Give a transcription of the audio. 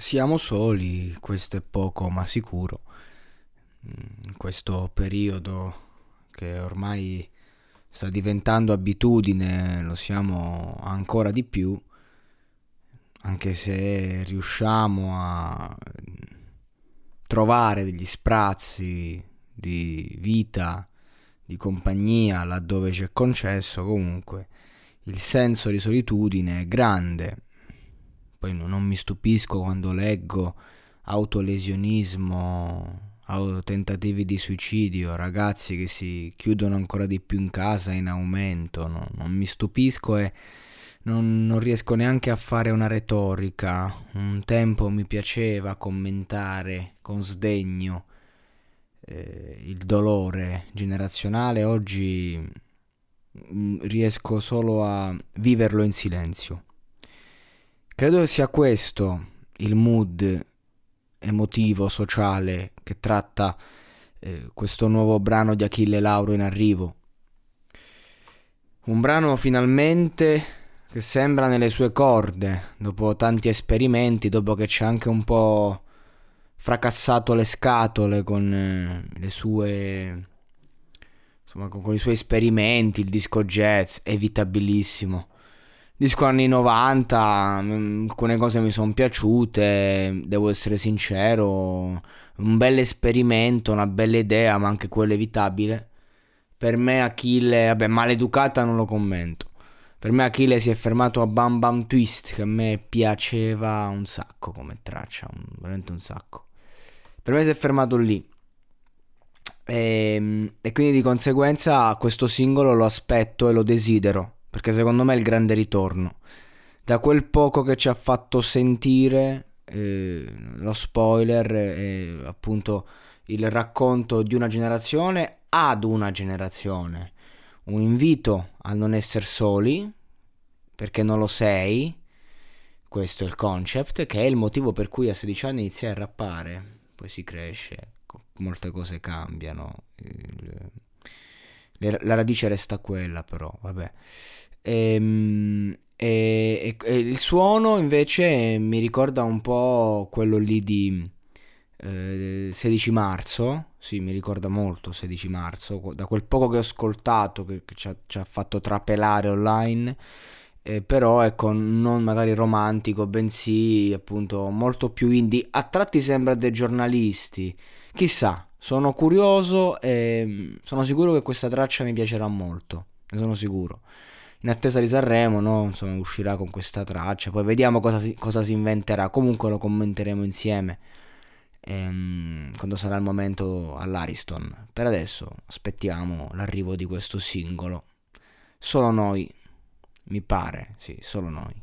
Siamo soli, questo è poco ma sicuro. In questo periodo che ormai sta diventando abitudine, lo siamo ancora di più, anche se riusciamo a trovare degli sprazzi di vita, di compagnia laddove ci è concesso, comunque il senso di solitudine è grande. Poi non mi stupisco quando leggo autolesionismo, tentativi di suicidio, ragazzi che si chiudono ancora di più in casa in aumento, no? non mi stupisco e non, non, riesco neanche a fare una retorica. Un tempo mi piaceva commentare con sdegno eh, il dolore generazionale, oggi mm, riesco solo a viverlo in silenzio. Credo sia questo il mood emotivo, sociale che tratta eh, questo nuovo brano di Achille Lauro in arrivo. Un brano finalmente che sembra nelle sue corde, dopo tanti esperimenti, dopo che c'è anche un po' fracassato le scatole con eh, le sue insomma con, i suoi esperimenti, il disco jazz, evitabilissimo. Disco anni 90, mm, alcune cose mi sono piaciute, devo essere sincero, un bel esperimento, una bella idea, ma anche quello evitabile. Per me Achille, vabbè, maleducata non lo commento. Per me Achille si è fermato a Bam Bam Twist, che a me piaceva un sacco come traccia, un, veramente un sacco. Per me si è fermato lì. E, ehm, e, quindi di conseguenza questo singolo lo aspetto e lo desidero, perché secondo me è il grande ritorno. Da quel poco che ci ha fatto sentire, eh, lo spoiler è appunto il racconto di una generazione ad una generazione. Un invito a non essere soli, perché non lo sei. Questo è il concept, che è il motivo per cui a 16 anni iniziai a rappare poi si cresce, molte cose cambiano, il, la radice resta quella però, vabbè. Ehm, e, e, e, il suono invece mi ricorda un po' quello lì di eh, 16 marzo, sì mi ricorda molto 16 marzo, da quel poco che ho ascoltato che, che ci, ha, ci ha fatto trapelare online. Eh, però ecco non magari romantico bensì appunto molto più indie. A tratti sembra dei giornalisti. Chissà sono curioso e mm, sono sicuro che questa traccia mi piacerà molto ne sono sicuro in attesa di Sanremo no? insomma uscirà con questa traccia poi vediamo cosa si, cosa si inventerà comunque lo commenteremo insieme ehm, quando sarà il momento all'Ariston per adesso aspettiamo l'arrivo di questo singolo solo noi mi pare, sì, solo noi.